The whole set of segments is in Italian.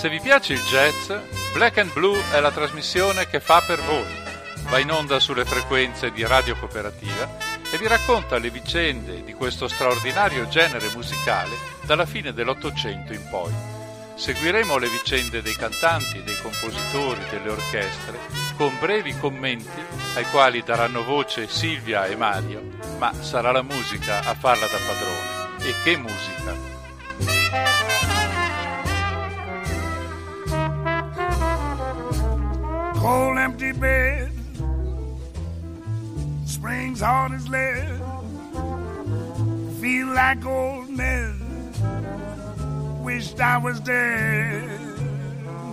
Se vi piace il jazz, Black and Blue è la trasmissione che fa per voi. Va in onda sulle frequenze di Radio Cooperativa e vi racconta le vicende di questo straordinario genere musicale dalla fine dell'Ottocento in poi. Seguiremo le vicende dei cantanti, dei compositori, delle orchestre, con brevi commenti ai quali daranno voce Silvia e Mario, ma sarà la musica a farla da padrone. E che musica! Cold empty bed, springs hard as lead, feel like old Ned, wished I was dead.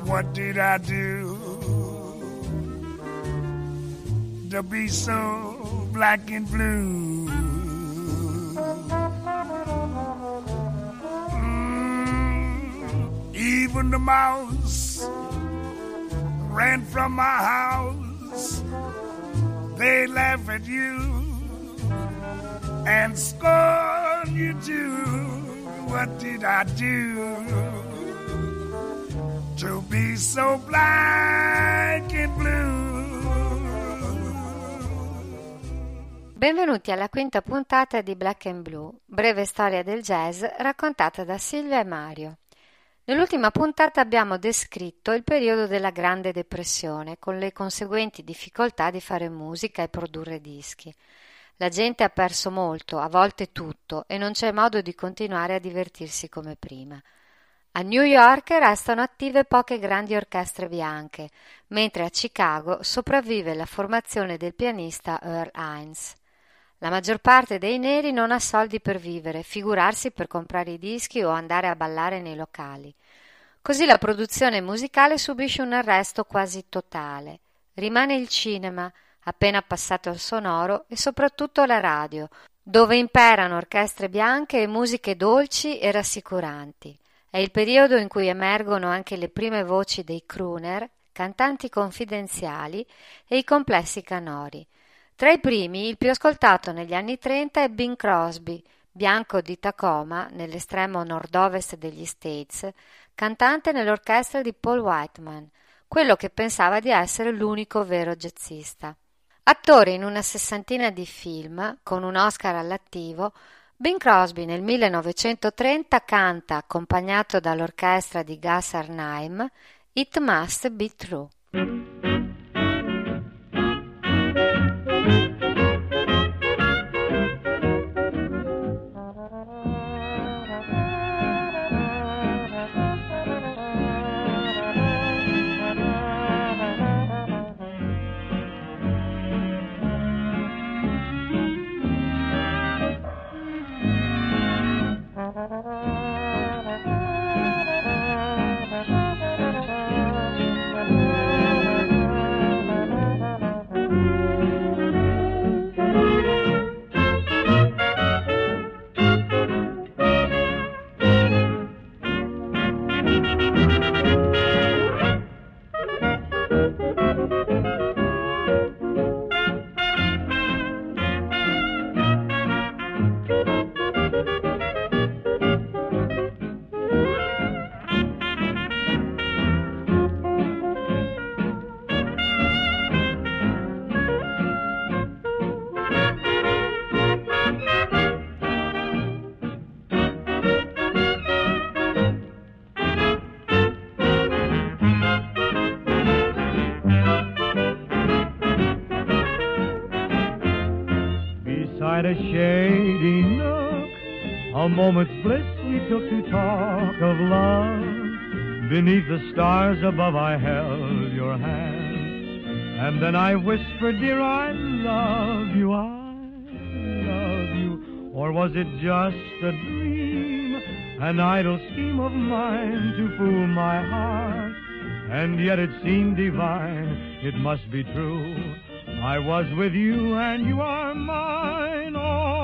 What did I do to be so black and blue? Mm, even the mouse ran from my house. They laugh at you and scorn you too. What did I do to be so black and blue? Benvenuti alla quinta puntata di Black and Blue, breve storia del jazz raccontata da Silvia e Mario. Nell'ultima puntata abbiamo descritto il periodo della Grande Depressione, con le conseguenti difficoltà di fare musica e produrre dischi. La gente ha perso molto, a volte tutto, e non c'è modo di continuare a divertirsi come prima. A New York restano attive poche grandi orchestre bianche, mentre a Chicago sopravvive la formazione del pianista Earl Hines. La maggior parte dei neri non ha soldi per vivere, figurarsi per comprare i dischi o andare a ballare nei locali. Così la produzione musicale subisce un arresto quasi totale. Rimane il cinema, appena passato al sonoro, e soprattutto la radio, dove imperano orchestre bianche e musiche dolci e rassicuranti. È il periodo in cui emergono anche le prime voci dei crooner, cantanti confidenziali e i complessi canori. Tra i primi, il più ascoltato negli anni Trenta è Bing Crosby, bianco di Tacoma, nell'estremo nord-ovest degli States, cantante nell'orchestra di Paul Whiteman, quello che pensava di essere l'unico vero jazzista. Attore in una sessantina di film, con un Oscar all'attivo, Bing Crosby nel 1930 canta, accompagnato dall'orchestra di Gus Arnheim, It Must Be True. Stars above, I held your hand, and then I whispered, Dear, I love you, I love you. Or was it just a dream, an idle scheme of mine to fool my heart? And yet it seemed divine, it must be true. I was with you, and you are mine, all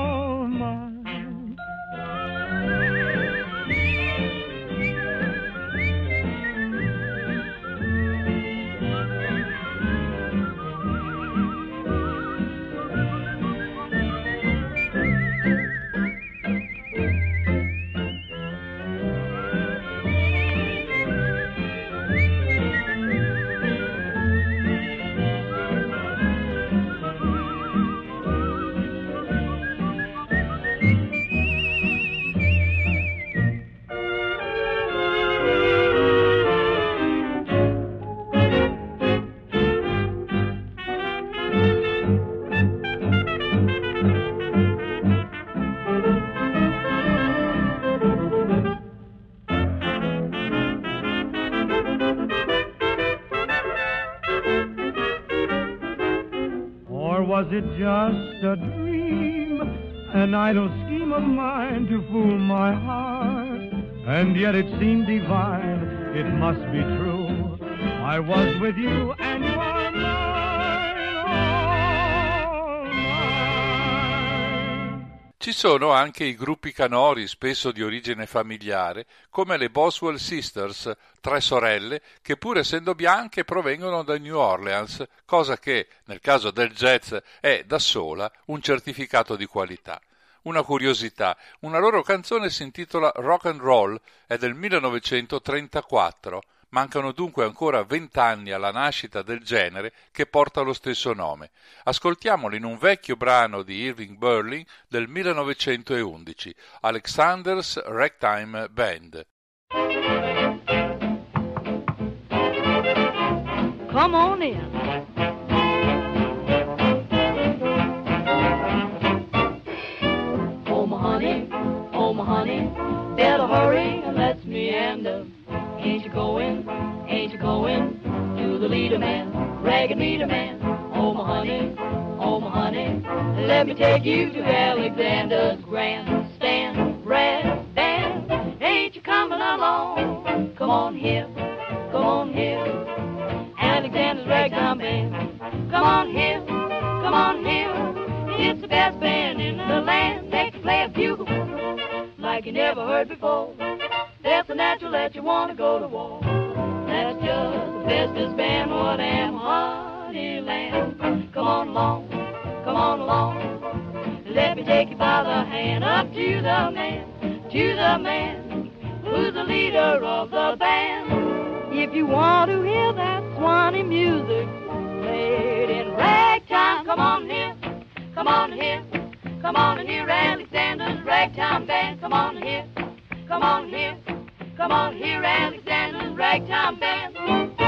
was it just a dream, an idle scheme of mine to fool my heart? And yet it seemed divine, it must be true. I was with you and you Ci sono anche i gruppi canori, spesso di origine familiare, come le Boswell Sisters, tre sorelle, che pur essendo bianche provengono da New Orleans, cosa che, nel caso del jazz, è da sola un certificato di qualità. Una curiosità, una loro canzone si intitola Rock and Roll, è del 1934. Mancano dunque ancora vent'anni alla nascita del genere che porta lo stesso nome. Ascoltiamolo in un vecchio brano di Irving Berlin del 1911, Alexander's Ragtime Band. Come on in. Oh, my honey, oh, my honey, better hurry and let's meander. Ain't you going, ain't you going to the leader man, ragged leader man? Oh, my honey, oh, my honey, let me take you to Alexander's grandstand, brass band. Ain't you coming along? Come on here, come on here. Alexander's ragtime band. Come on here, come on here. It's the best band in the land. They can play a bugle like you never heard before. That's the natural that you want to go to war. That's just the bestest band what am honey land. Come on along, come on along. Let me take you by the hand up to the man, to the man who's the leader of the band. If you want to hear that swanny music played in ragtime, come on here, come on here, come on and hear Alexander's ragtime band. Come on here, come on here, come on here, Alexander's ragtime band.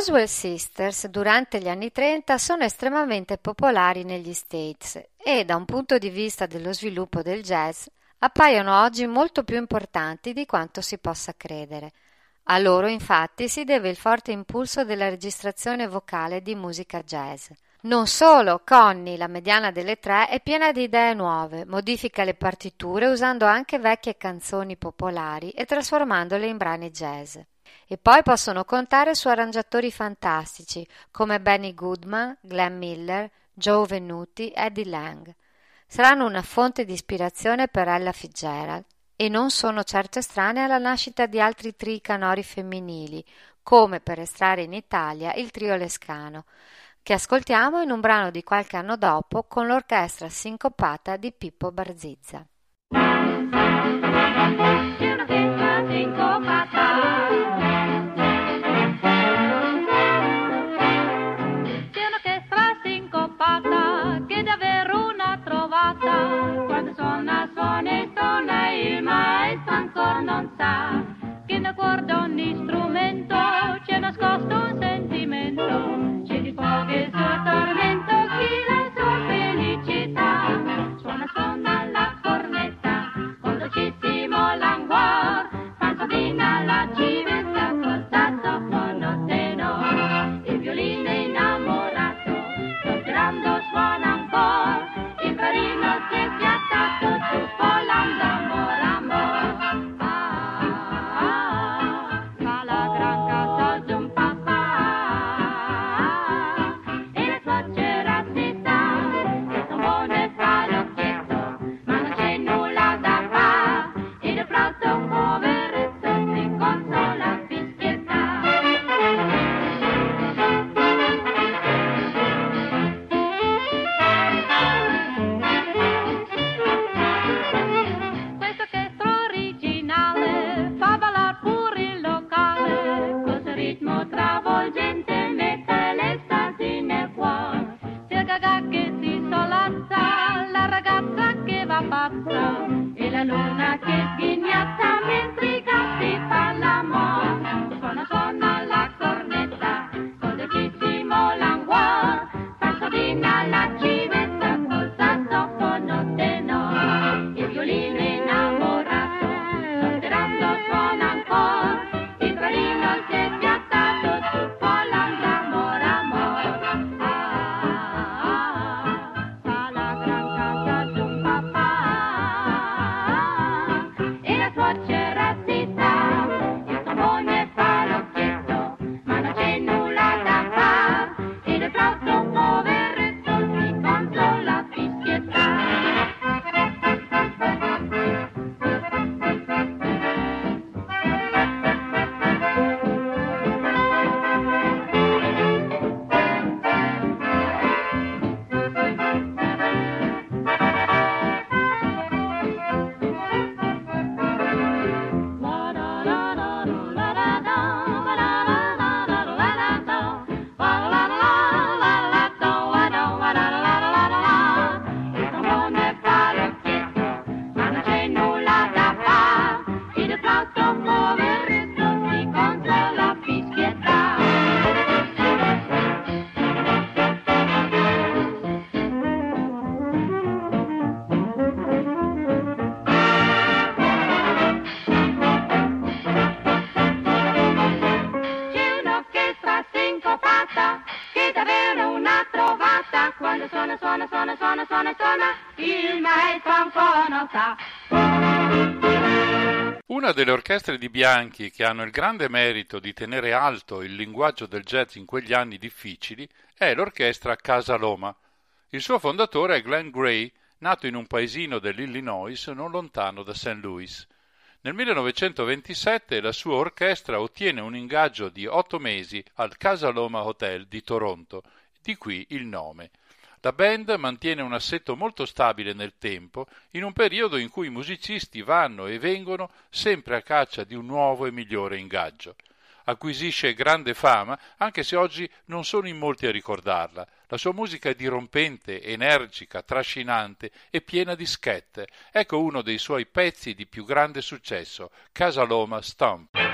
Boswell Sisters durante gli anni 30 sono estremamente popolari negli States e da un punto di vista dello sviluppo del jazz appaiono oggi molto più importanti di quanto si possa credere. A loro infatti si deve il forte impulso della registrazione vocale di musica jazz. Non solo, Connie, la mediana delle tre, è piena di idee nuove, modifica le partiture usando anche vecchie canzoni popolari e trasformandole in brani jazz. E poi possono contare su arrangiatori fantastici come Benny Goodman, Glenn Miller, Joe Venuti, Eddie Lang. Saranno una fonte di ispirazione per Ella Fitzgerald e non sono certo estranee alla nascita di altri tri canori femminili, come per estrarre in Italia il trio Lescano, che ascoltiamo in un brano di qualche anno dopo con l'orchestra sincopata di Pippo Barzizza. sa che nel cuore d'ogni strumento c'è nascosto un sentimento, c'è di fuoco e suo tormento, chi la sua felicità suona suona la cornetta, condocissimo languor, panzolina la cima. Orchestre di Bianchi che hanno il grande merito di tenere alto il linguaggio del jazz in quegli anni difficili è l'orchestra Casa Loma. Il suo fondatore è Glenn Gray, nato in un paesino dell'Illinois non lontano da St. Louis. Nel 1927 la sua orchestra ottiene un ingaggio di otto mesi al Casa Loma Hotel di Toronto, di qui il nome. La band mantiene un assetto molto stabile nel tempo, in un periodo in cui i musicisti vanno e vengono sempre a caccia di un nuovo e migliore ingaggio. Acquisisce grande fama, anche se oggi non sono in molti a ricordarla. La sua musica è dirompente, energica, trascinante e piena di schette. Ecco uno dei suoi pezzi di più grande successo, Casaloma Stomp.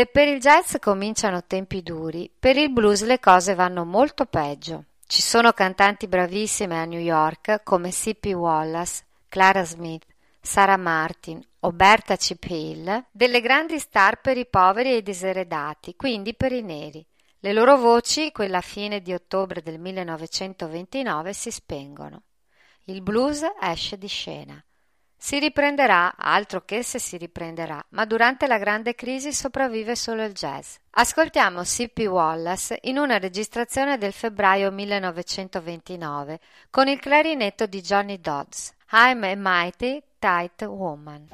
Se per il jazz cominciano tempi duri, per il blues le cose vanno molto peggio. Ci sono cantanti bravissime a New York come C.P. Wallace, Clara Smith, Sarah Martin o Berta Chip Hill, delle grandi star per i poveri e i diseredati, quindi per i neri. Le loro voci, quella fine di ottobre del 1929, si spengono. Il blues esce di scena. Si riprenderà, altro che se si riprenderà, ma durante la grande crisi sopravvive solo il jazz. Ascoltiamo C.P. Wallace in una registrazione del febbraio 1929 con il clarinetto di Johnny Dodds. I'm a mighty tight woman.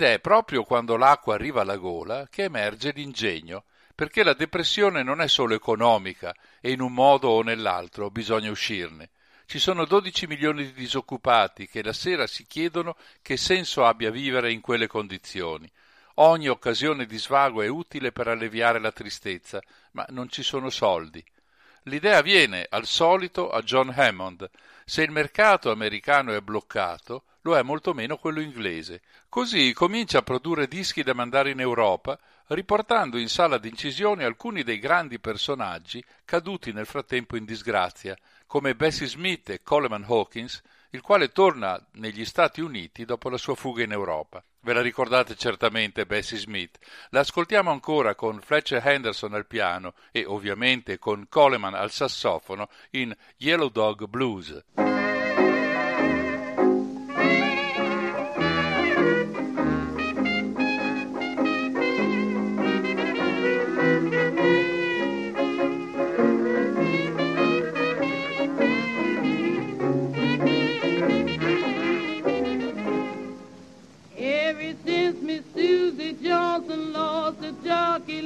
Ed è proprio quando l'acqua arriva alla gola che emerge l'ingegno, perché la depressione non è solo economica e in un modo o nell'altro bisogna uscirne. Ci sono 12 milioni di disoccupati che la sera si chiedono che senso abbia vivere in quelle condizioni. Ogni occasione di svago è utile per alleviare la tristezza, ma non ci sono soldi. L'idea viene, al solito, a John Hammond. Se il mercato americano è bloccato, lo è molto meno quello inglese. Così comincia a produrre dischi da mandare in Europa, riportando in sala d'incisione alcuni dei grandi personaggi caduti nel frattempo in disgrazia, come Bessie Smith e Coleman Hawkins, il quale torna negli Stati Uniti dopo la sua fuga in Europa. Ve la ricordate certamente Bessie Smith. La ascoltiamo ancora con Fletcher Henderson al piano e ovviamente con Coleman al sassofono in Yellow Dog Blues. Susie Johnson lost to Jockey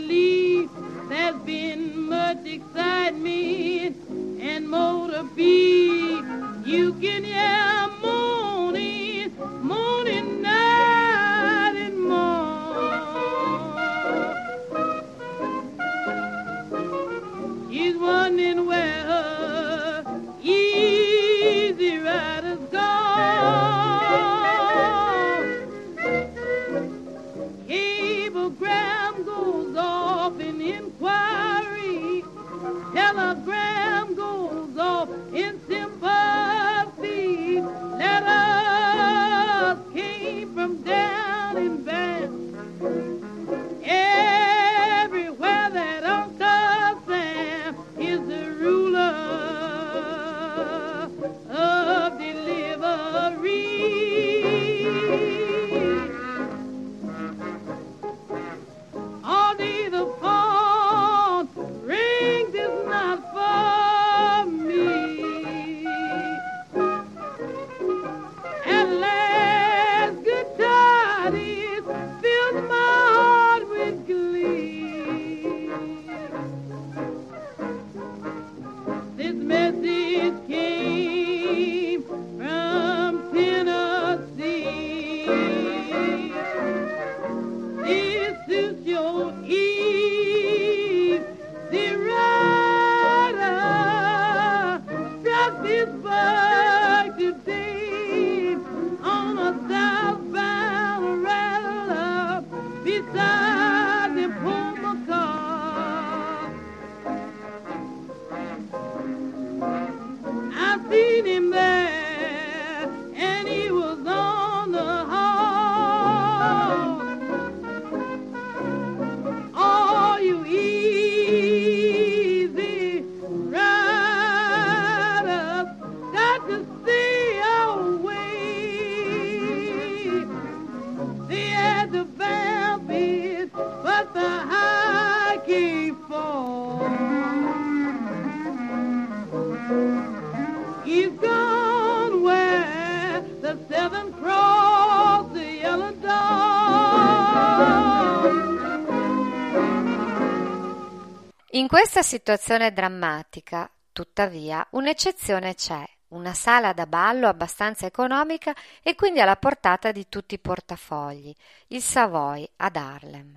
questa situazione drammatica, tuttavia, un'eccezione c'è, una sala da ballo abbastanza economica e quindi alla portata di tutti i portafogli, il Savoy ad Harlem.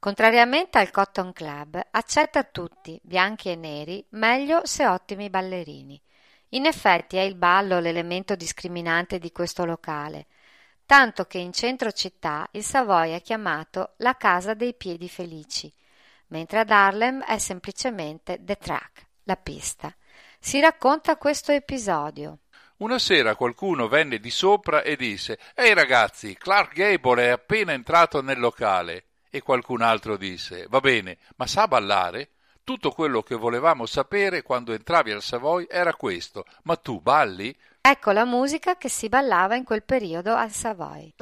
Contrariamente al Cotton Club, accetta tutti, bianchi e neri, meglio se ottimi ballerini. In effetti è il ballo l'elemento discriminante di questo locale, tanto che in centro città il Savoy è chiamato la casa dei piedi felici, mentre ad Harlem è semplicemente The Track, la pista. Si racconta questo episodio. Una sera qualcuno venne di sopra e disse Ehi ragazzi, Clark Gable è appena entrato nel locale. E qualcun altro disse Va bene, ma sa ballare? Tutto quello che volevamo sapere quando entravi al Savoy era questo. Ma tu balli? Ecco la musica che si ballava in quel periodo al Savoy.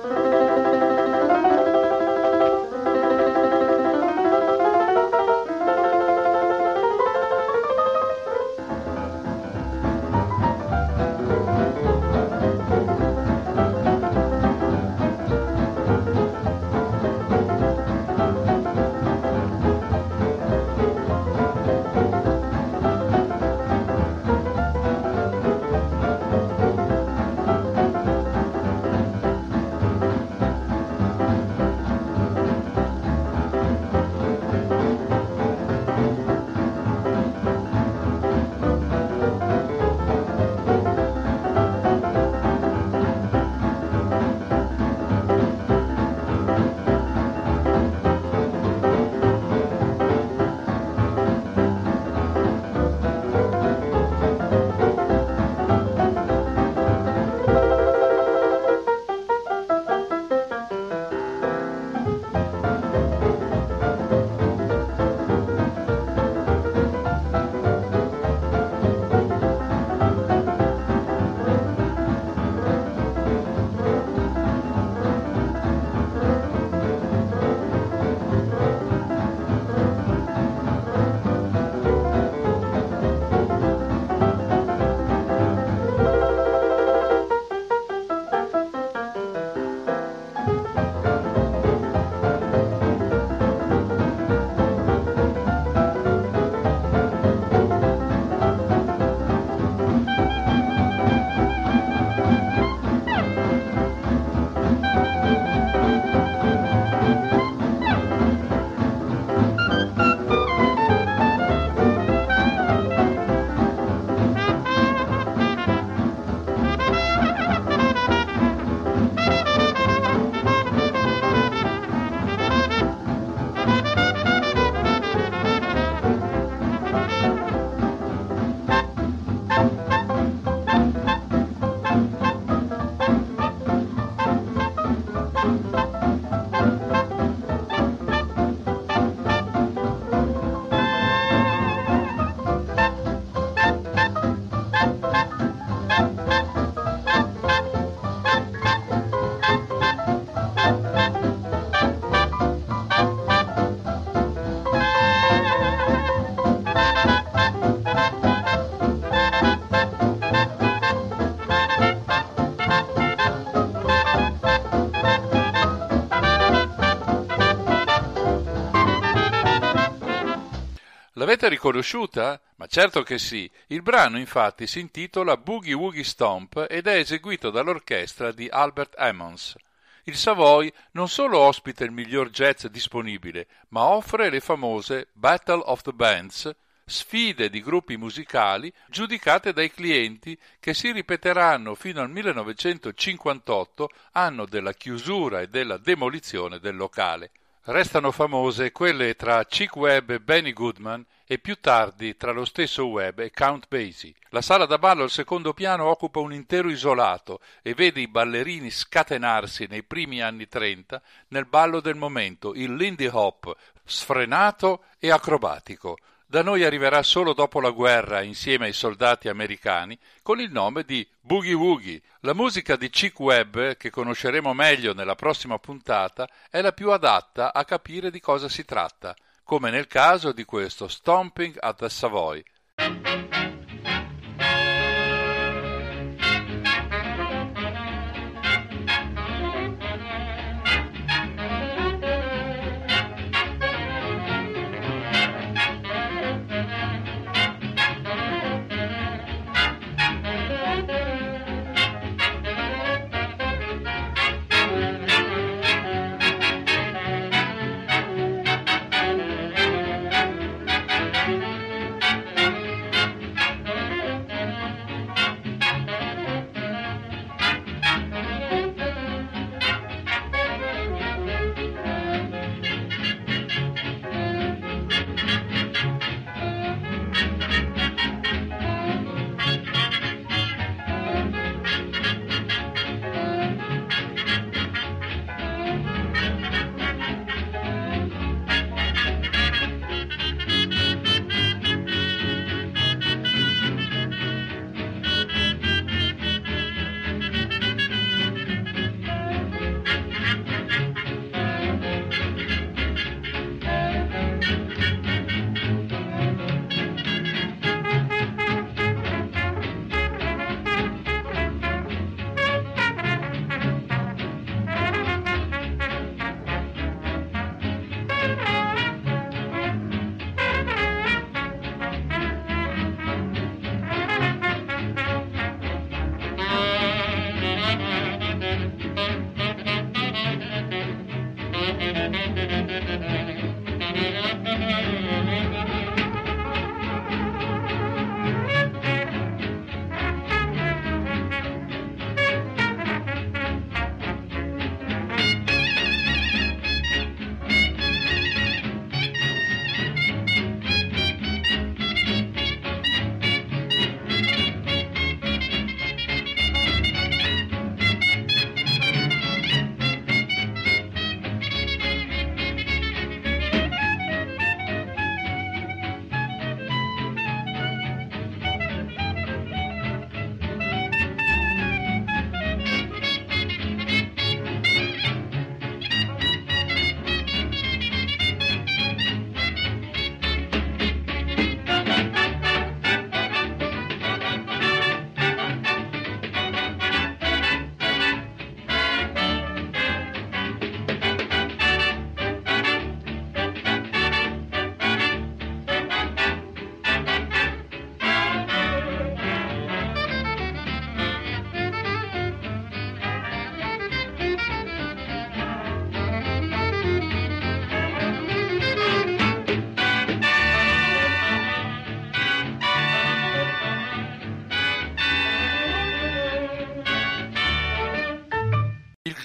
L'avete riconosciuta? Ma certo che sì. Il brano infatti si intitola Boogie Woogie Stomp ed è eseguito dall'orchestra di Albert Emmons. Il Savoy non solo ospita il miglior jazz disponibile, ma offre le famose Battle of the Bands, sfide di gruppi musicali giudicate dai clienti che si ripeteranno fino al 1958, anno della chiusura e della demolizione del locale. Restano famose quelle tra Chick Webb e Benny Goodman e più tardi tra lo stesso Webb e Count Basie. La sala da ballo al secondo piano occupa un intero isolato e vede i ballerini scatenarsi nei primi anni 30 nel ballo del momento, il Lindy Hop, sfrenato e acrobatico. Da noi arriverà solo dopo la guerra insieme ai soldati americani con il nome di Boogie Woogie. La musica di Chick Webb, che conosceremo meglio nella prossima puntata, è la più adatta a capire di cosa si tratta, come nel caso di questo Stomping at the Savoy.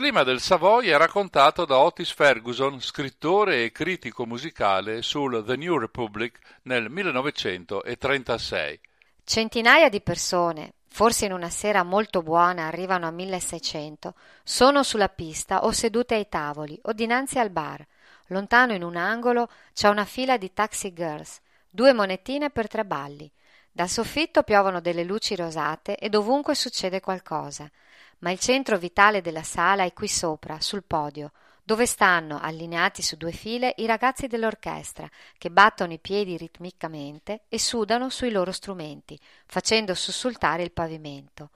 Clima del Savoy è raccontato da Otis Ferguson, scrittore e critico musicale sul The New Republic nel 1936. Centinaia di persone, forse in una sera molto buona arrivano a 1600, sono sulla pista o sedute ai tavoli o dinanzi al bar. Lontano in un angolo c'è una fila di taxi girls, due monetine per tre balli. Dal soffitto piovono delle luci rosate e dovunque succede qualcosa ma il centro vitale della sala è qui sopra, sul podio, dove stanno, allineati su due file, i ragazzi dell'orchestra, che battono i piedi ritmicamente e sudano sui loro strumenti, facendo sussultare il pavimento.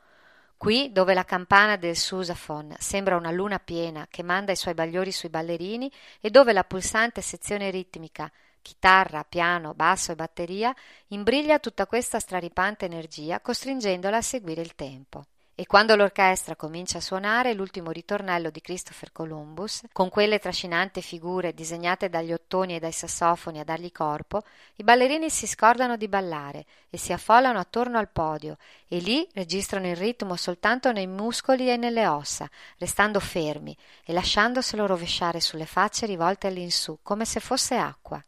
Qui, dove la campana del sousaphone sembra una luna piena che manda i suoi bagliori sui ballerini e dove la pulsante sezione ritmica chitarra, piano, basso e batteria, imbriglia tutta questa straripante energia, costringendola a seguire il tempo. E quando l'orchestra comincia a suonare l'ultimo ritornello di Christopher Columbus, con quelle trascinanti figure disegnate dagli ottoni e dai sassofoni a dargli corpo, i ballerini si scordano di ballare e si affollano attorno al podio e lì registrano il ritmo soltanto nei muscoli e nelle ossa, restando fermi e lasciandoselo rovesciare sulle facce rivolte all'insù, come se fosse acqua.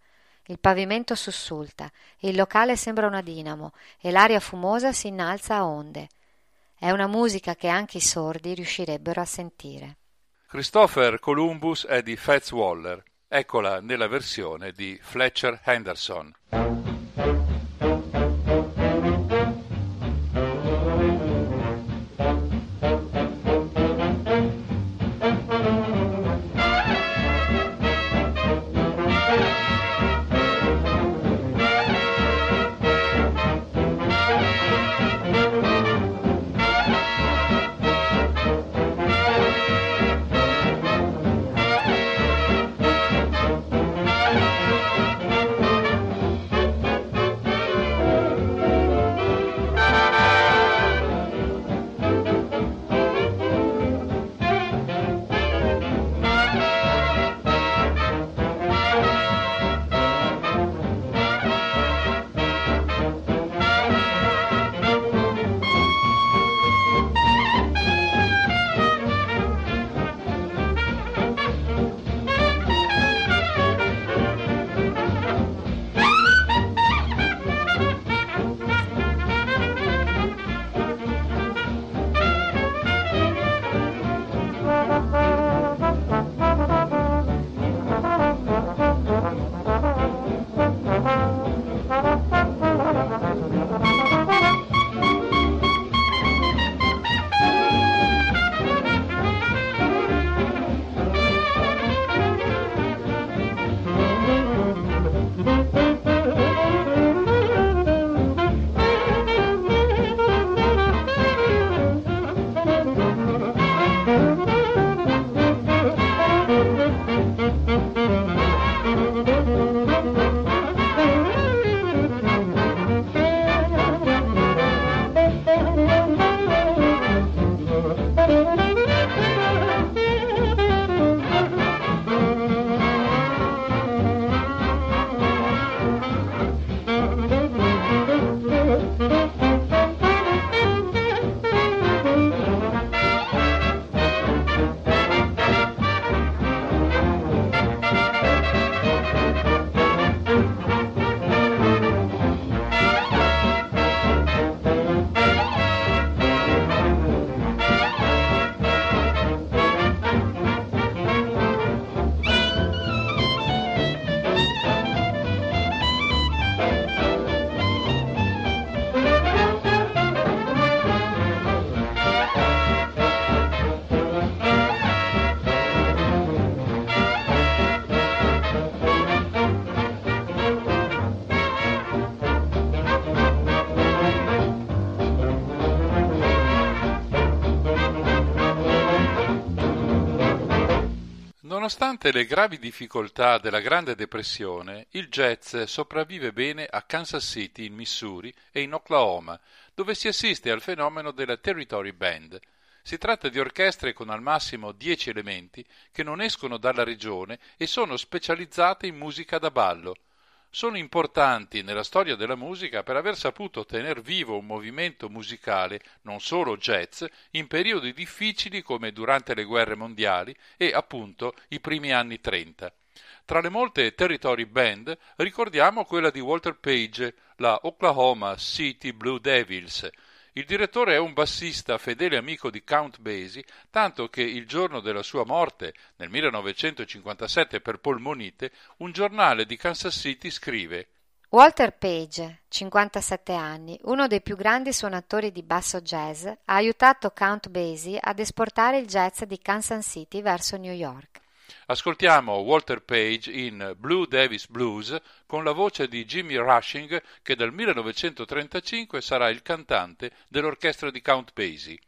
Il pavimento sussulta, il locale sembra una dinamo e l'aria fumosa si innalza a onde. È una musica che anche i sordi riuscirebbero a sentire. Christopher Columbus è di Fats Waller. Eccola nella versione di Fletcher Henderson. Nonostante le gravi difficoltà della Grande Depressione, il jazz sopravvive bene a Kansas City in Missouri e in Oklahoma, dove si assiste al fenomeno della Territory Band. Si tratta di orchestre con al massimo dieci elementi che non escono dalla regione e sono specializzate in musica da ballo sono importanti nella storia della musica per aver saputo tener vivo un movimento musicale, non solo jazz, in periodi difficili come durante le guerre mondiali e appunto i primi anni 30. Tra le molte territory band ricordiamo quella di Walter Page, la Oklahoma City Blue Devils, il direttore è un bassista fedele amico di Count Basie, tanto che il giorno della sua morte, nel 1957 per polmonite, un giornale di Kansas City scrive Walter Page, 57 anni, uno dei più grandi suonatori di basso jazz, ha aiutato Count Basie ad esportare il jazz di Kansas City verso New York. Ascoltiamo Walter Page in Blue Davis Blues con la voce di Jimmy Rushing che dal 1935 sarà il cantante dell'orchestra di Count Basie.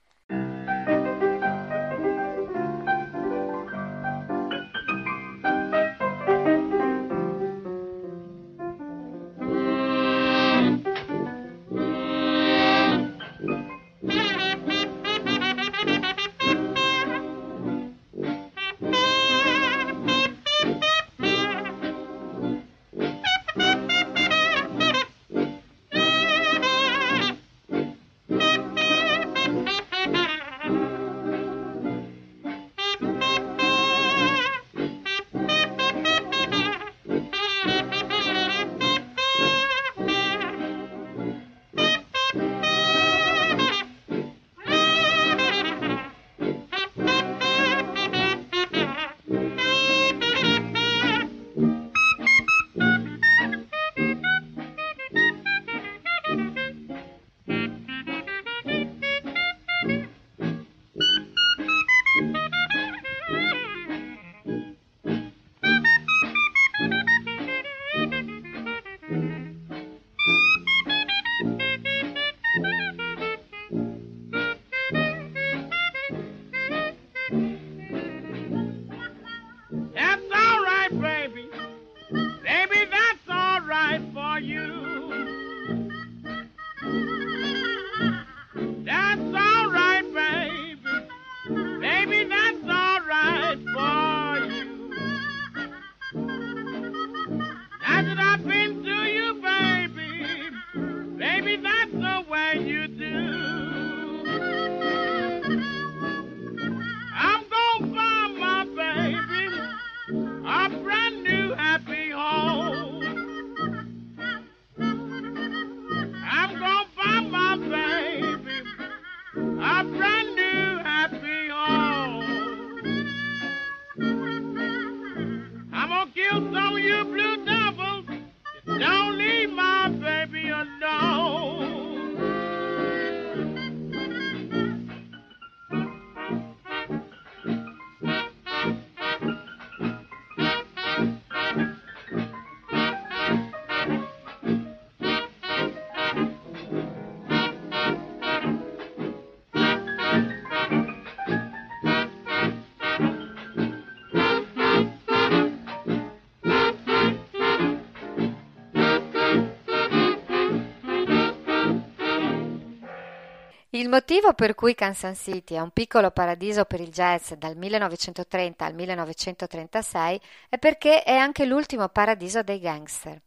Il motivo per cui Kansas City è un piccolo paradiso per il jazz dal 1930 al 1936 è perché è anche l'ultimo paradiso dei gangster.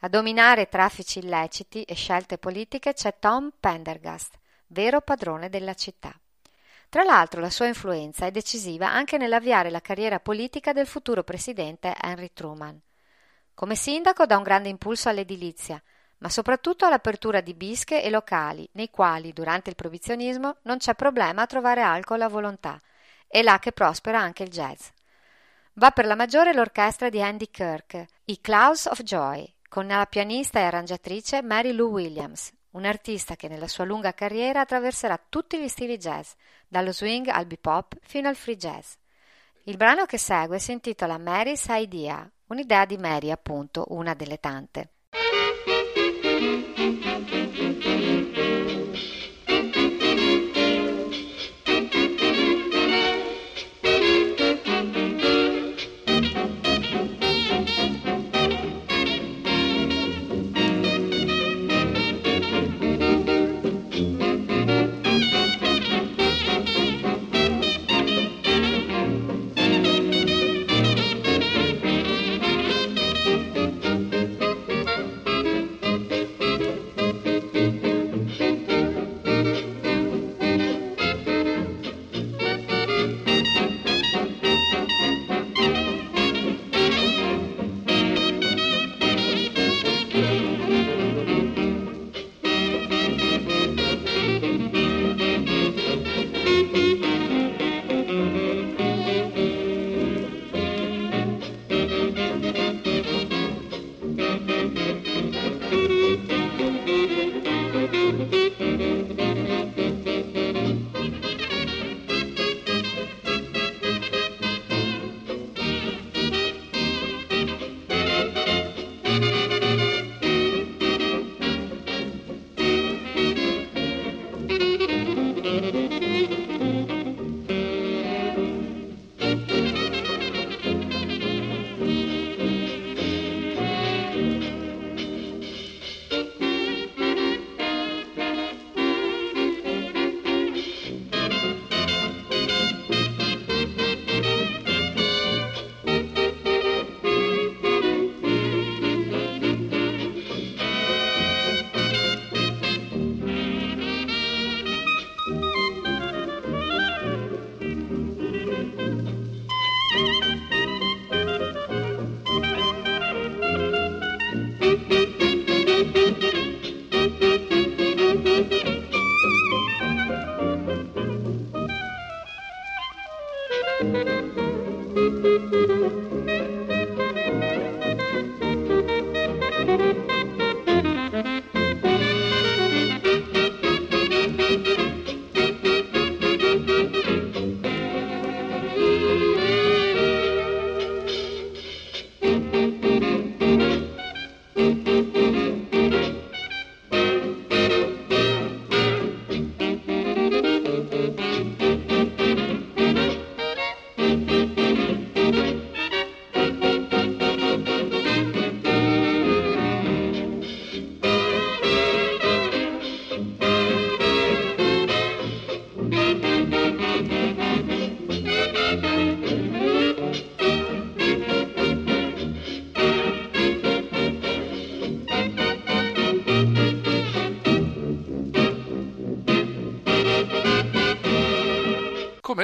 A dominare traffici illeciti e scelte politiche c'è Tom Pendergast, vero padrone della città. Tra l'altro la sua influenza è decisiva anche nell'avviare la carriera politica del futuro presidente Henry Truman. Come sindaco dà un grande impulso all'edilizia, ma soprattutto all'apertura di bische e locali, nei quali, durante il proibizionismo, non c'è problema a trovare alcol a volontà. È là che prospera anche il jazz. Va per la maggiore l'orchestra di Andy Kirk, i Clouds of Joy, con la pianista e arrangiatrice Mary Lou Williams, un'artista che nella sua lunga carriera attraverserà tutti gli stili jazz, dallo swing al bebop fino al free jazz. Il brano che segue si intitola Mary's Idea, un'idea di Mary appunto, una delle tante. Come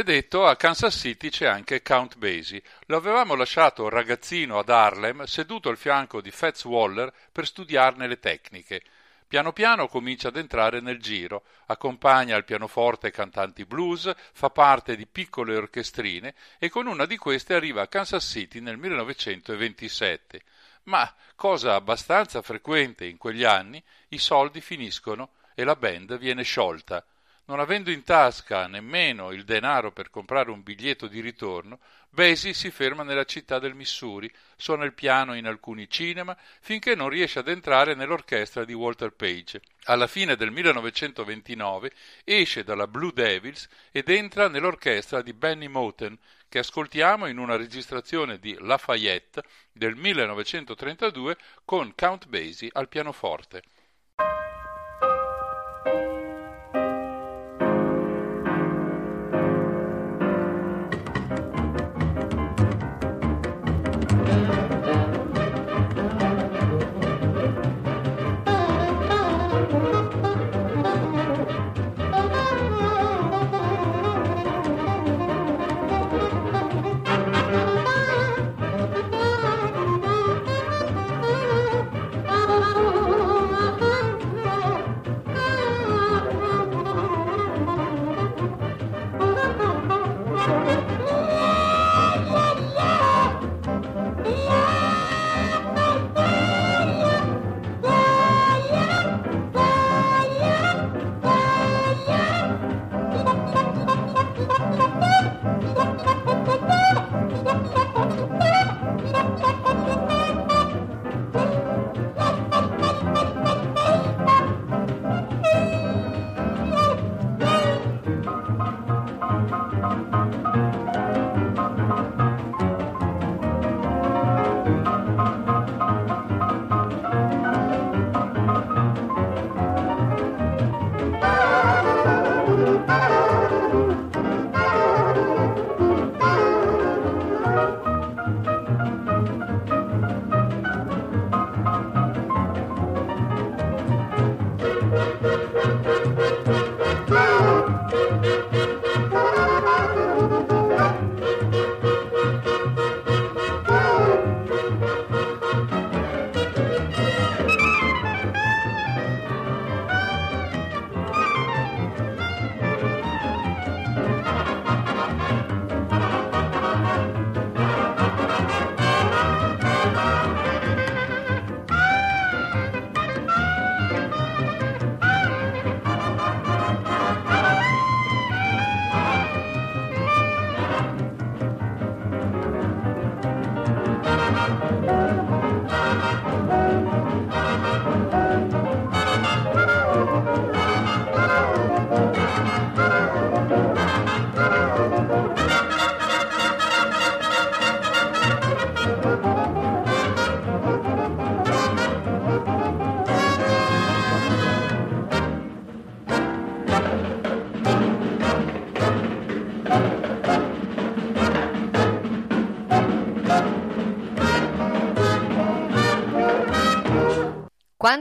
detto, a Kansas City c'è anche Count Basie. Lo avevamo lasciato ragazzino ad Harlem, seduto al fianco di Fats Waller per studiarne le tecniche. Piano piano comincia ad entrare nel giro, accompagna al pianoforte cantanti blues, fa parte di piccole orchestrine e con una di queste arriva a Kansas City nel 1927. Ma, cosa abbastanza frequente in quegli anni, i soldi finiscono e la band viene sciolta. Non avendo in tasca nemmeno il denaro per comprare un biglietto di ritorno, Basie si ferma nella città del Missouri, suona il piano in alcuni cinema finché non riesce ad entrare nell'orchestra di Walter Page. Alla fine del 1929 esce dalla Blue Devils ed entra nell'orchestra di Benny Moten, che ascoltiamo in una registrazione di Lafayette del 1932 con Count Basie al pianoforte.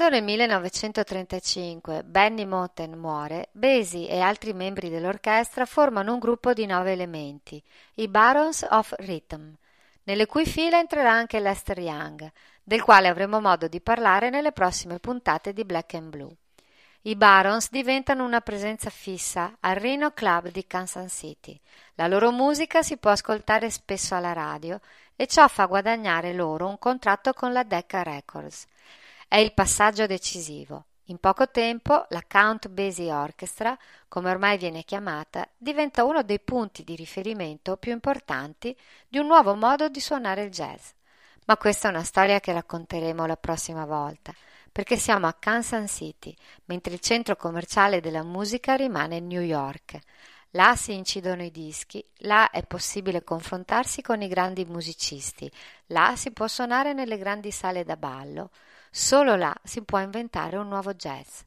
Quando nel 1935 Benny Moten muore, Basie e altri membri dell'orchestra formano un gruppo di nove elementi, i Barons of Rhythm, nelle cui fila entrerà anche Lester Young, del quale avremo modo di parlare nelle prossime puntate di Black and Blue. I Barons diventano una presenza fissa al Reno Club di Kansas City. La loro musica si può ascoltare spesso alla radio e ciò fa guadagnare loro un contratto con la Decca Records. È il passaggio decisivo. In poco tempo la Count Basie Orchestra, come ormai viene chiamata, diventa uno dei punti di riferimento più importanti di un nuovo modo di suonare il jazz. Ma questa è una storia che racconteremo la prossima volta, perché siamo a Kansas City, mentre il centro commerciale della musica rimane New York. Là si incidono i dischi, là è possibile confrontarsi con i grandi musicisti, là si può suonare nelle grandi sale da ballo. Solo là si può inventare un nuovo jazz.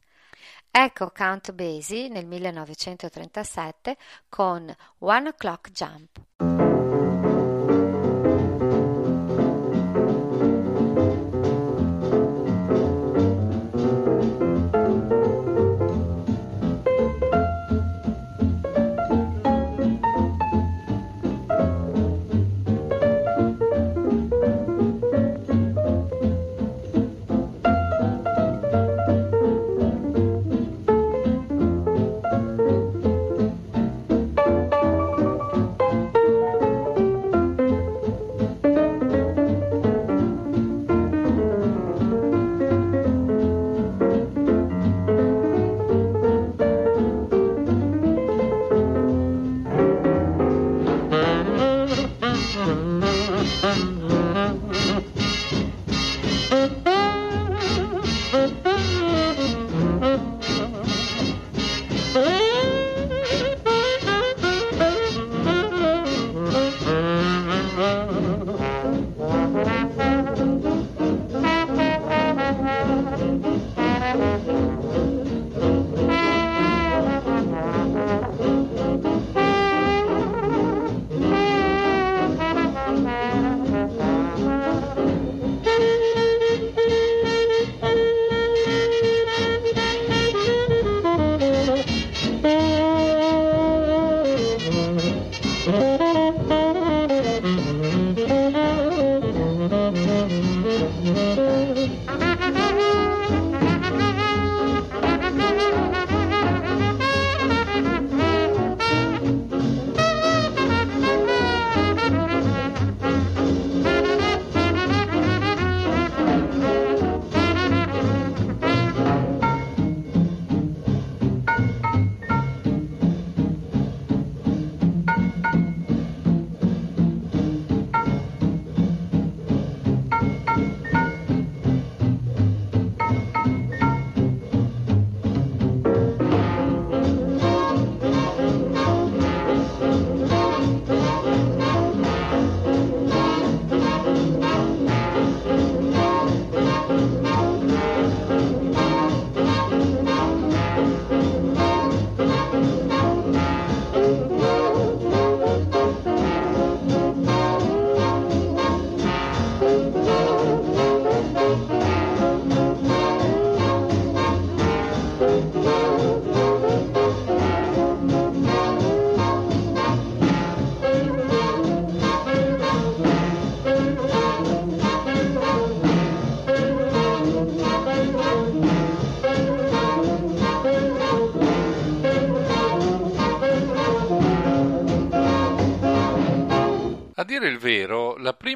Ecco Count Basie nel 1937 con One O'Clock Jump.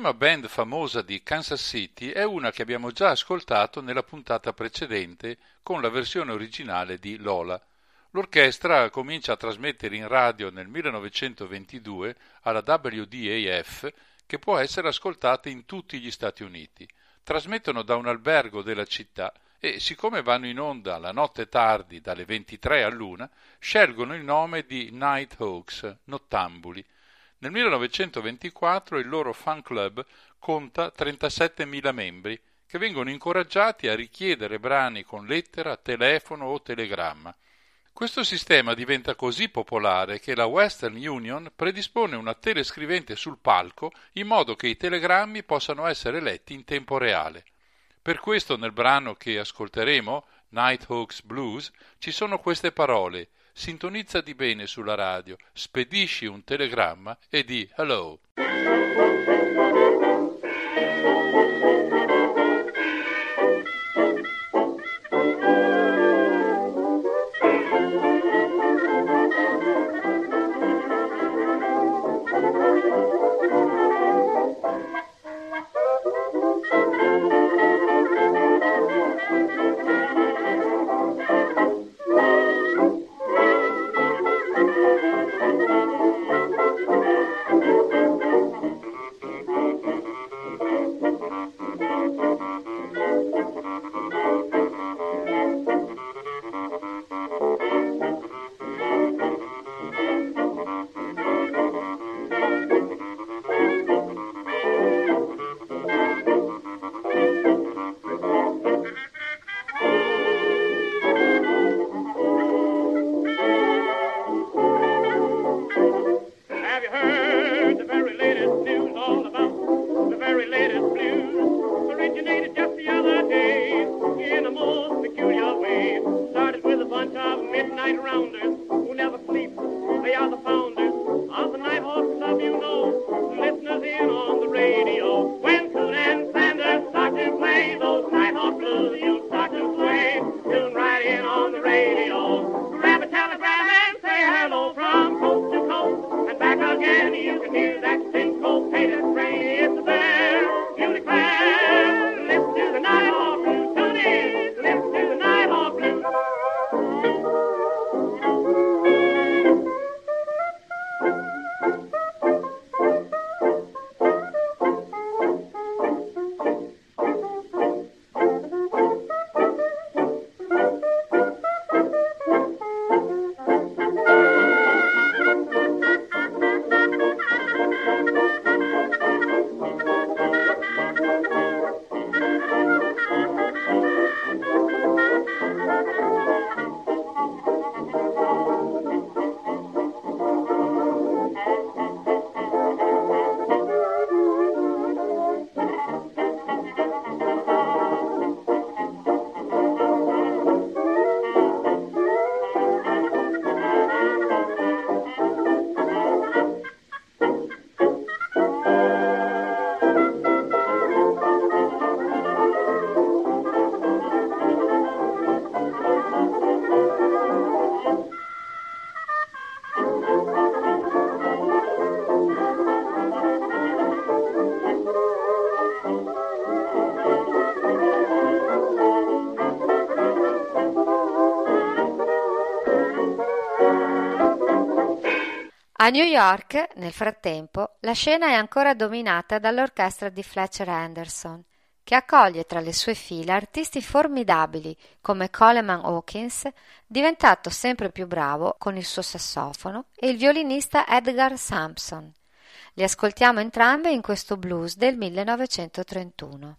Prima band famosa di Kansas City è una che abbiamo già ascoltato nella puntata precedente con la versione originale di Lola. L'orchestra comincia a trasmettere in radio nel 1922 alla WDAF che può essere ascoltata in tutti gli Stati Uniti. Trasmettono da un albergo della città e siccome vanno in onda la notte tardi dalle 23 all'una, scelgono il nome di Nighthawks, nottambuli. Nel 1924 il loro fan club conta 37.000 membri che vengono incoraggiati a richiedere brani con lettera, telefono o telegramma. Questo sistema diventa così popolare che la Western Union predispone una telescrivente sul palco in modo che i telegrammi possano essere letti in tempo reale. Per questo nel brano che ascolteremo, Nighthawks Blues, ci sono queste parole sintonizzati bene sulla radio, spedisci un telegramma e di hello. A New York, nel frattempo, la scena è ancora dominata dall'orchestra di Fletcher Henderson, che accoglie tra le sue fila artisti formidabili come Coleman Hawkins, diventato sempre più bravo con il suo sassofono, e il violinista Edgar Sampson. Li ascoltiamo entrambi in questo blues del 1931.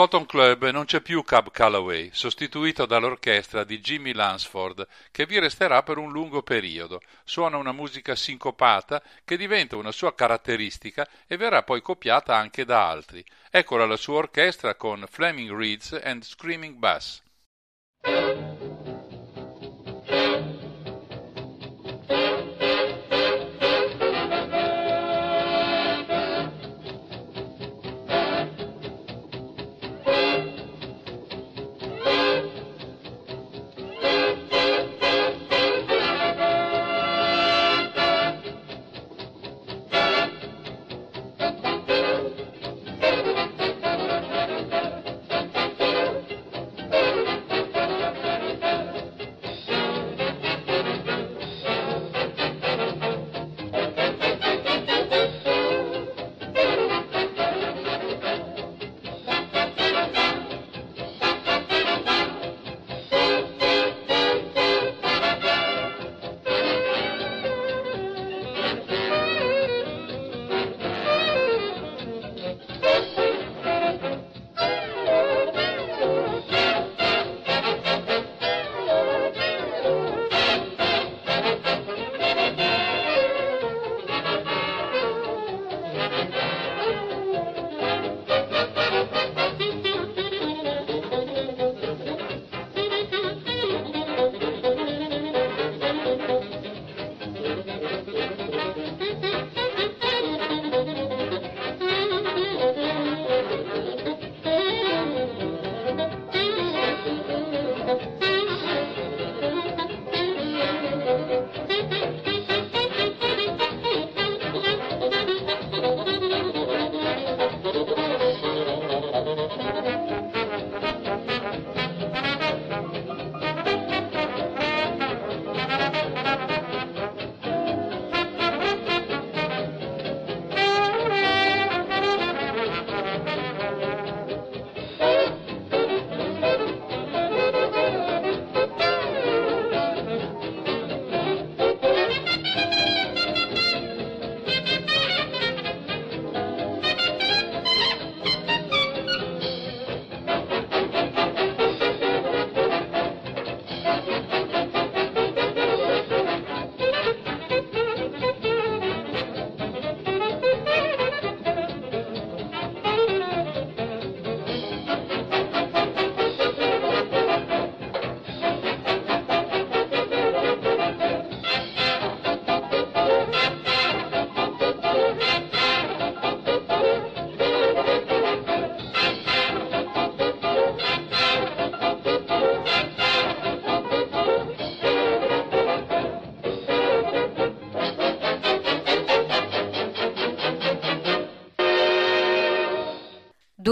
Cotton Club non c'è più Cab Calloway, sostituito dall'orchestra di Jimmy Lansford, che vi resterà per un lungo periodo. Suona una musica sincopata che diventa una sua caratteristica e verrà poi copiata anche da altri. Eccola la sua orchestra con Fleming Reeds and Screaming Bass.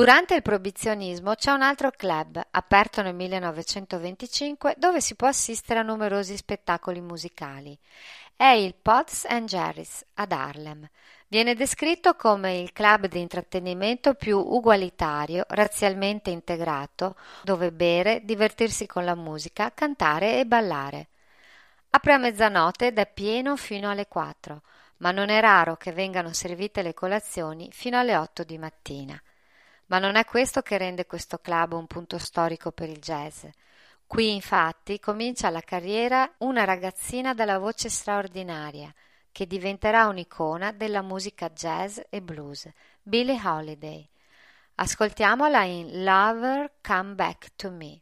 Durante il proibizionismo c'è un altro club, aperto nel 1925, dove si può assistere a numerosi spettacoli musicali. È il Pots and Jerry's ad Harlem. Viene descritto come il club di intrattenimento più ugualitario, razzialmente integrato, dove bere, divertirsi con la musica, cantare e ballare. Apre a mezzanotte ed è pieno fino alle 4, ma non è raro che vengano servite le colazioni fino alle 8 di mattina. Ma non è questo che rende questo club un punto storico per il jazz. Qui infatti comincia la carriera una ragazzina dalla voce straordinaria, che diventerà un'icona della musica jazz e blues, Billie Holiday. Ascoltiamola in Lover Come Back to Me.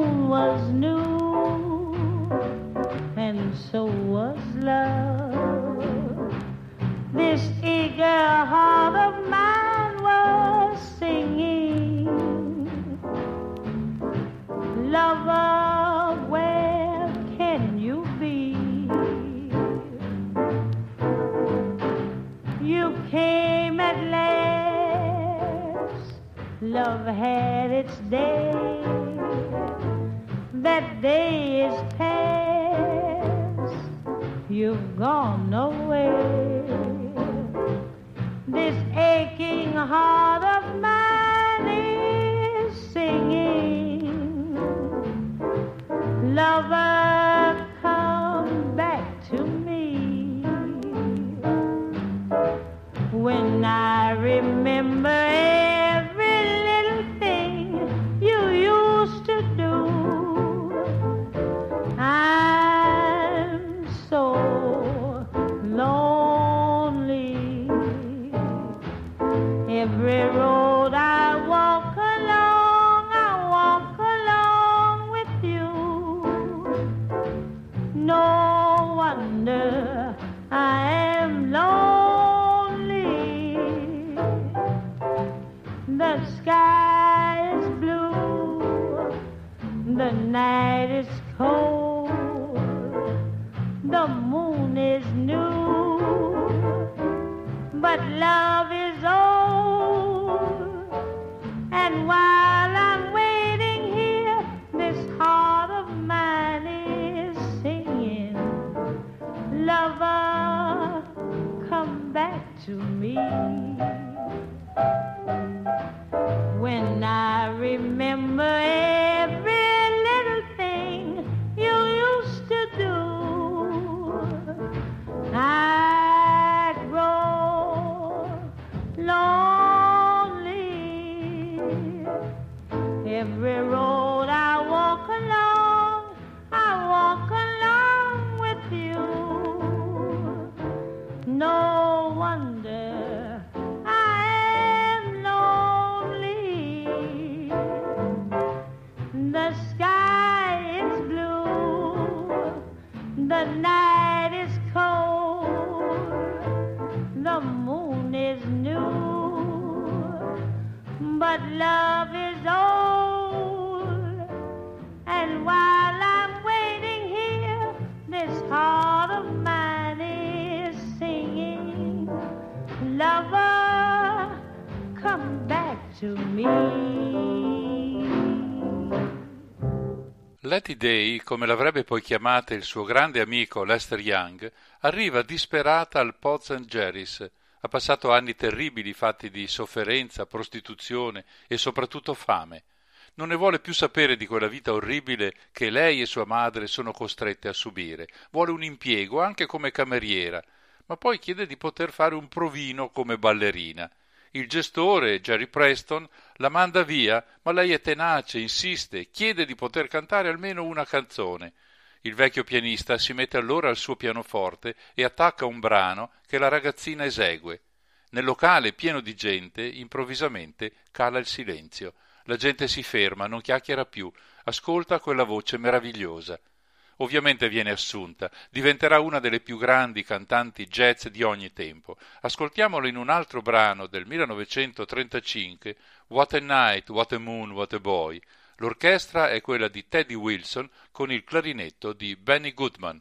was new, and so was love. This eager heart of mine was singing, Lover, where can you be? You came at last, love had its day that day is past, you've gone nowhere. This aching heart. Letty Day, come l'avrebbe poi chiamata il suo grande amico Lester Young, arriva disperata al Pots and Jerry's. Ha passato anni terribili fatti di sofferenza, prostituzione e soprattutto fame. Non ne vuole più sapere di quella vita orribile che lei e sua madre sono costrette a subire. Vuole un impiego anche come cameriera, ma poi chiede di poter fare un provino come ballerina. Il gestore, Jerry Preston, la manda via, ma lei è tenace, insiste, chiede di poter cantare almeno una canzone. Il vecchio pianista si mette allora al suo pianoforte e attacca un brano che la ragazzina esegue. Nel locale pieno di gente, improvvisamente cala il silenzio. La gente si ferma, non chiacchiera più, ascolta quella voce meravigliosa. Ovviamente viene assunta, diventerà una delle più grandi cantanti jazz di ogni tempo. Ascoltiamolo in un altro brano del 1935, What a Night, What a Moon, What a Boy. L'orchestra è quella di Teddy Wilson con il clarinetto di Benny Goodman.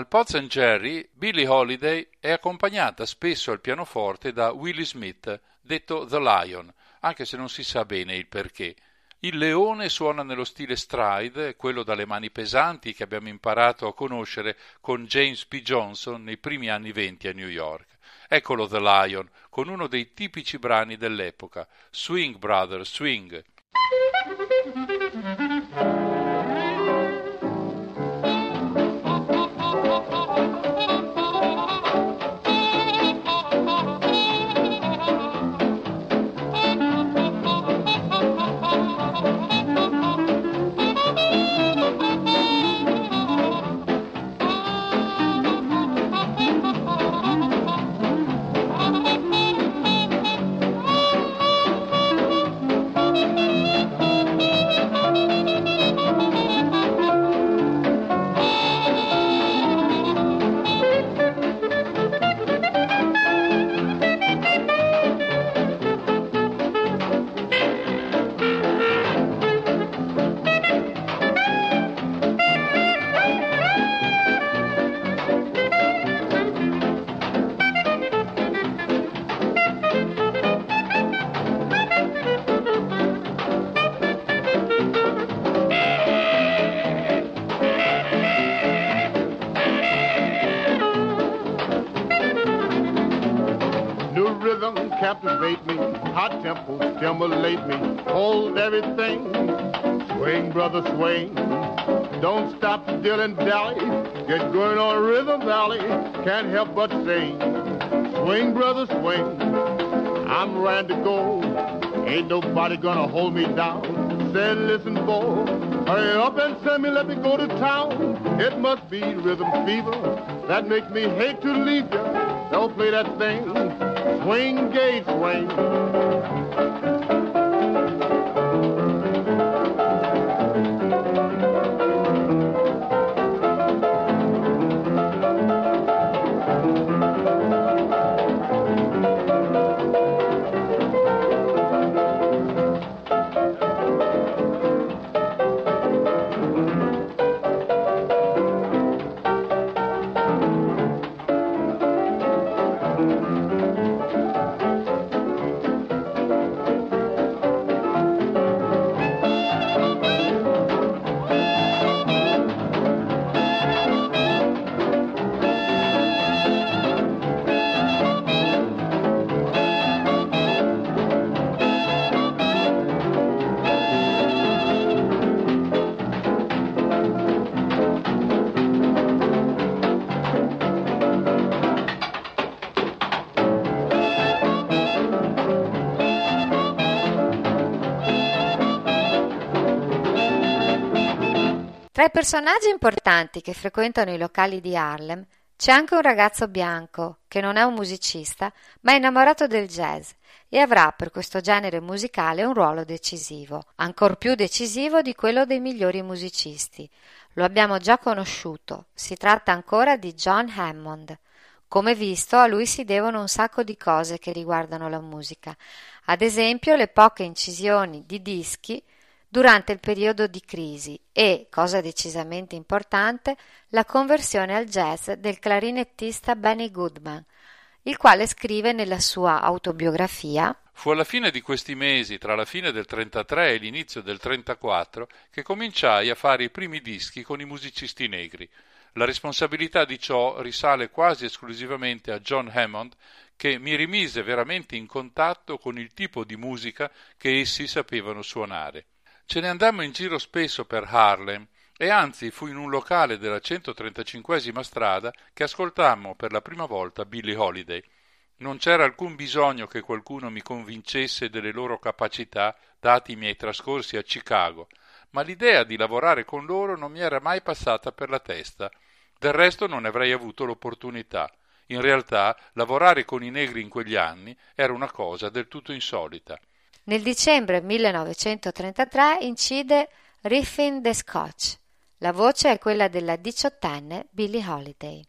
Al Pots and Jerry, Billie Holiday è accompagnata spesso al pianoforte da Willie Smith, detto The Lion, anche se non si sa bene il perché. Il leone suona nello stile stride, quello dalle mani pesanti che abbiamo imparato a conoscere con James P. Johnson nei primi anni venti a New York. Eccolo The Lion, con uno dei tipici brani dell'epoca, Swing Brother Swing. New captivate me, hot tempo stimulate me, hold everything. Swing, brother, swing. Don't stop still and dally. Get going on Rhythm Valley, can't help but sing. Swing, brother, swing. I'm ready to go. Ain't nobody gonna hold me down. Said, listen, boy, hurry up and send me, let me go to town. It must be rhythm fever that makes me hate to leave you. Don't play that thing. Swing, gay, swing. Personaggi importanti che frequentano i locali di Harlem c'è anche un ragazzo bianco che non è un musicista, ma è innamorato del jazz e avrà per questo genere musicale un ruolo decisivo, ancor più decisivo di quello dei migliori musicisti. Lo abbiamo già conosciuto, si tratta ancora di John Hammond. Come visto, a lui si devono un sacco di cose che riguardano la musica, ad esempio le poche incisioni di dischi durante il periodo di crisi e, cosa decisamente importante, la conversione al jazz del clarinettista Benny Goodman, il quale scrive nella sua autobiografia Fu alla fine di questi mesi, tra la fine del 33 e l'inizio del 34, che cominciai a fare i primi dischi con i musicisti negri. La responsabilità di ciò risale quasi esclusivamente a John Hammond, che mi rimise veramente in contatto con il tipo di musica che essi sapevano suonare. Ce ne andammo in giro spesso per Harlem e anzi fu in un locale della 135 strada che ascoltammo per la prima volta Billie Holiday. Non c'era alcun bisogno che qualcuno mi convincesse delle loro capacità, dati i miei trascorsi a Chicago, ma l'idea di lavorare con loro non mi era mai passata per la testa. Del resto non avrei avuto l'opportunità. In realtà, lavorare con i negri in quegli anni era una cosa del tutto insolita. Nel dicembre 1933 incide Riffin the Scotch. La voce è quella della diciottenne Billie Holiday.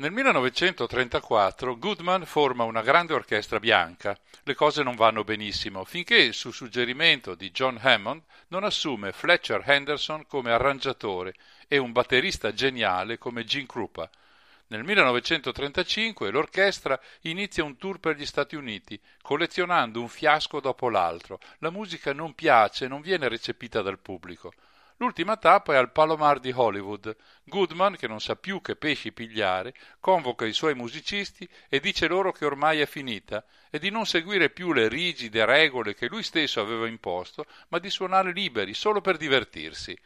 Nel 1934 Goodman forma una grande orchestra bianca. Le cose non vanno benissimo finché, su suggerimento di John Hammond, non assume Fletcher Henderson come arrangiatore e un batterista geniale come Gene Krupa. Nel 1935 l'orchestra inizia un tour per gli Stati Uniti, collezionando un fiasco dopo l'altro. La musica non piace, non viene recepita dal pubblico. L'ultima tappa è al Palomar di Hollywood. Goodman, che non sa più che pesci pigliare, convoca i suoi musicisti e dice loro che ormai è finita e di non seguire più le rigide regole che lui stesso aveva imposto, ma di suonare liberi, solo per divertirsi.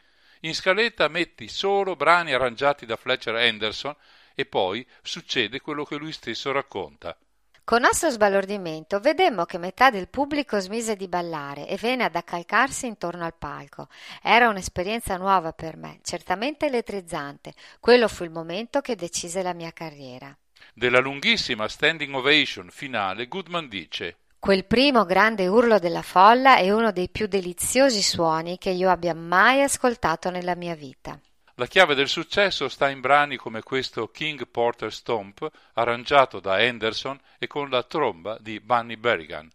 In scaletta metti solo brani arrangiati da Fletcher Henderson e poi succede quello che lui stesso racconta. Con nostro sbalordimento vedemmo che metà del pubblico smise di ballare e venne ad accalcarsi intorno al palco. Era un'esperienza nuova per me, certamente elettrizzante. Quello fu il momento che decise la mia carriera. Della lunghissima standing ovation finale, Goodman dice Quel primo grande urlo della folla è uno dei più deliziosi suoni che io abbia mai ascoltato nella mia vita. La chiave del successo sta in brani come questo King Porter Stomp, arrangiato da Henderson e con la tromba di Bunny Berrigan.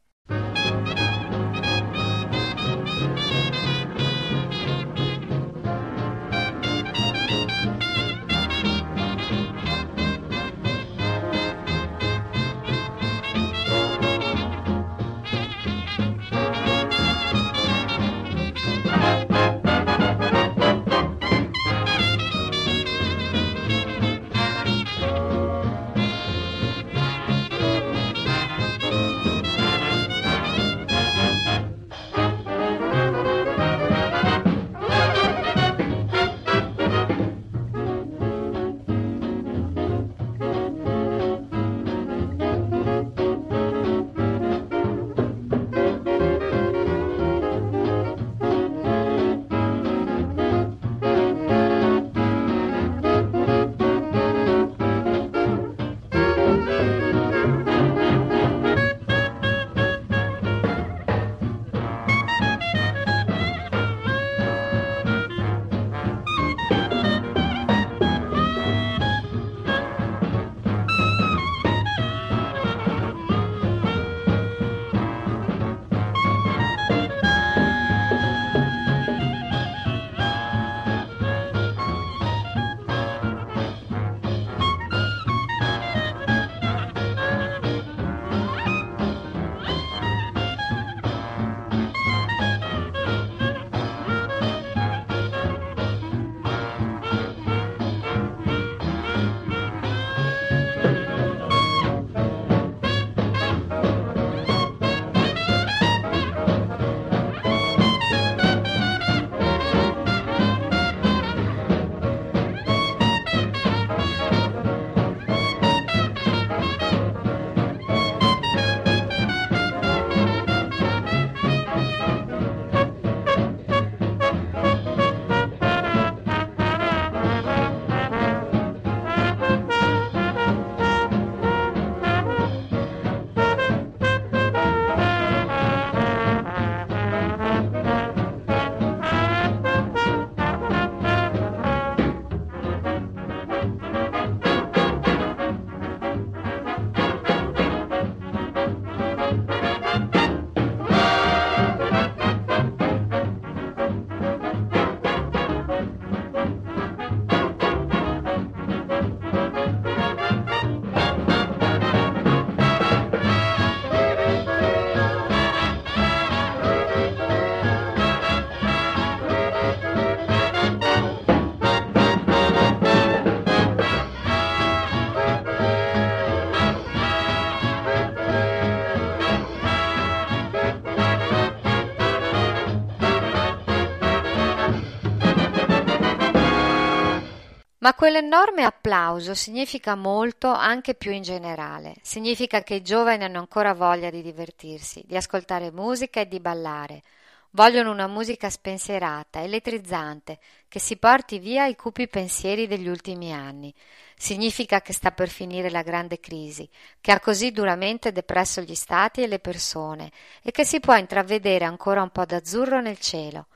Ma quell'enorme applauso significa molto anche più in generale. Significa che i giovani hanno ancora voglia di divertirsi, di ascoltare musica e di ballare. Vogliono una musica spensierata, elettrizzante, che si porti via i cupi pensieri degli ultimi anni. Significa che sta per finire la grande crisi, che ha così duramente depresso gli stati e le persone, e che si può intravedere ancora un po' d'azzurro nel cielo.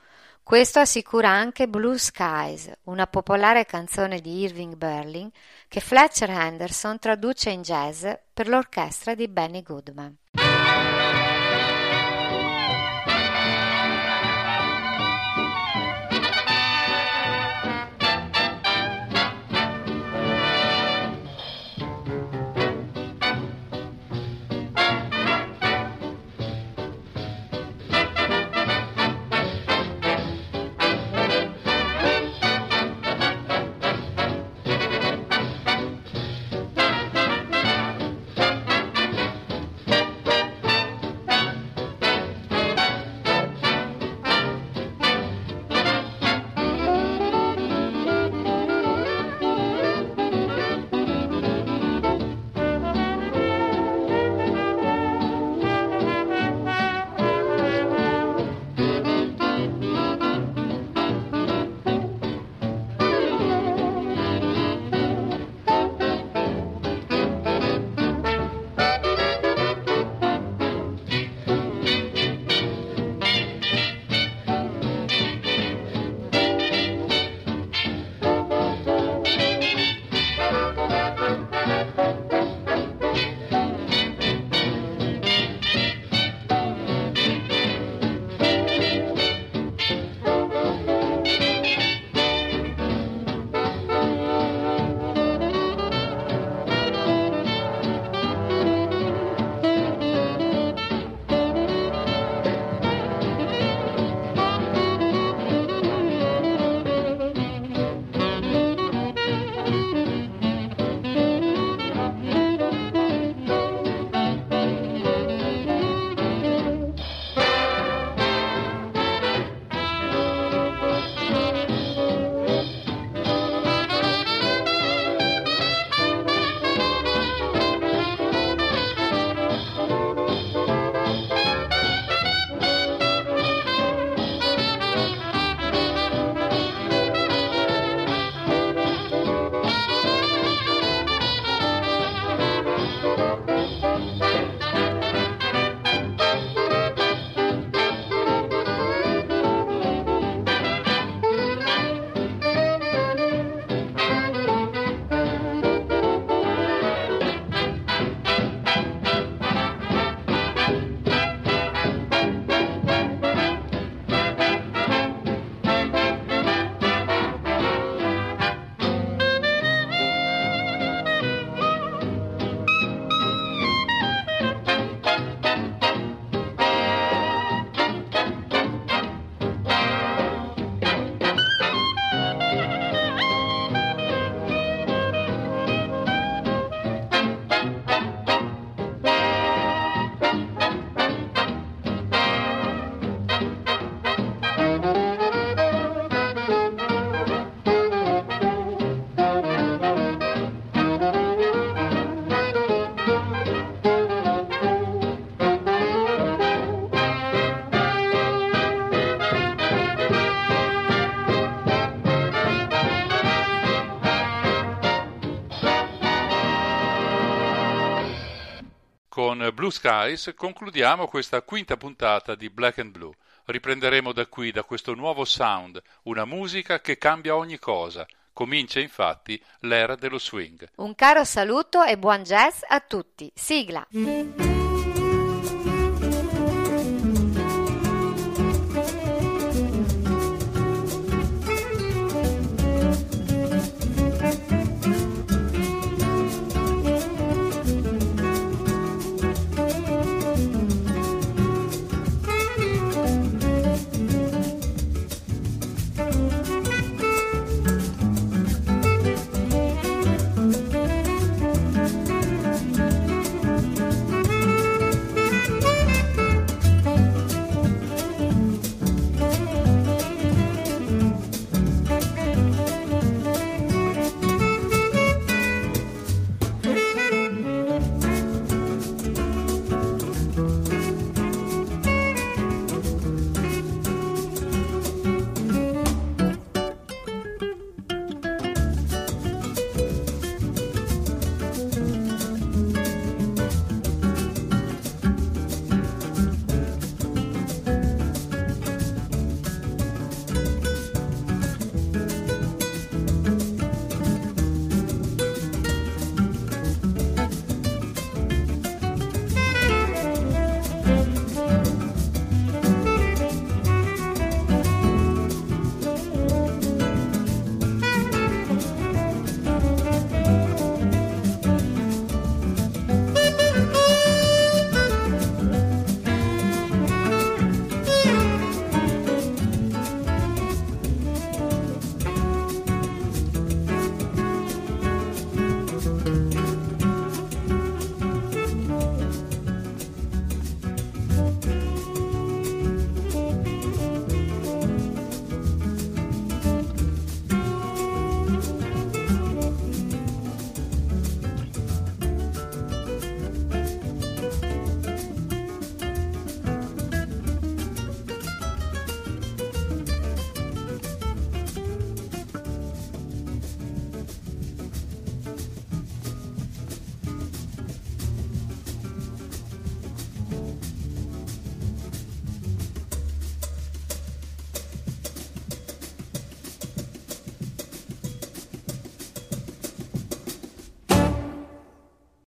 Questo assicura anche Blue Skies, una popolare canzone di Irving Berlin che Fletcher Henderson traduce in jazz per l'orchestra di Benny Goodman. Con Blue Skies concludiamo questa quinta puntata di Black and Blue. Riprenderemo da qui, da questo nuovo sound, una musica che cambia ogni cosa. Comincia infatti l'era dello swing. Un caro saluto e buon jazz a tutti. Sigla.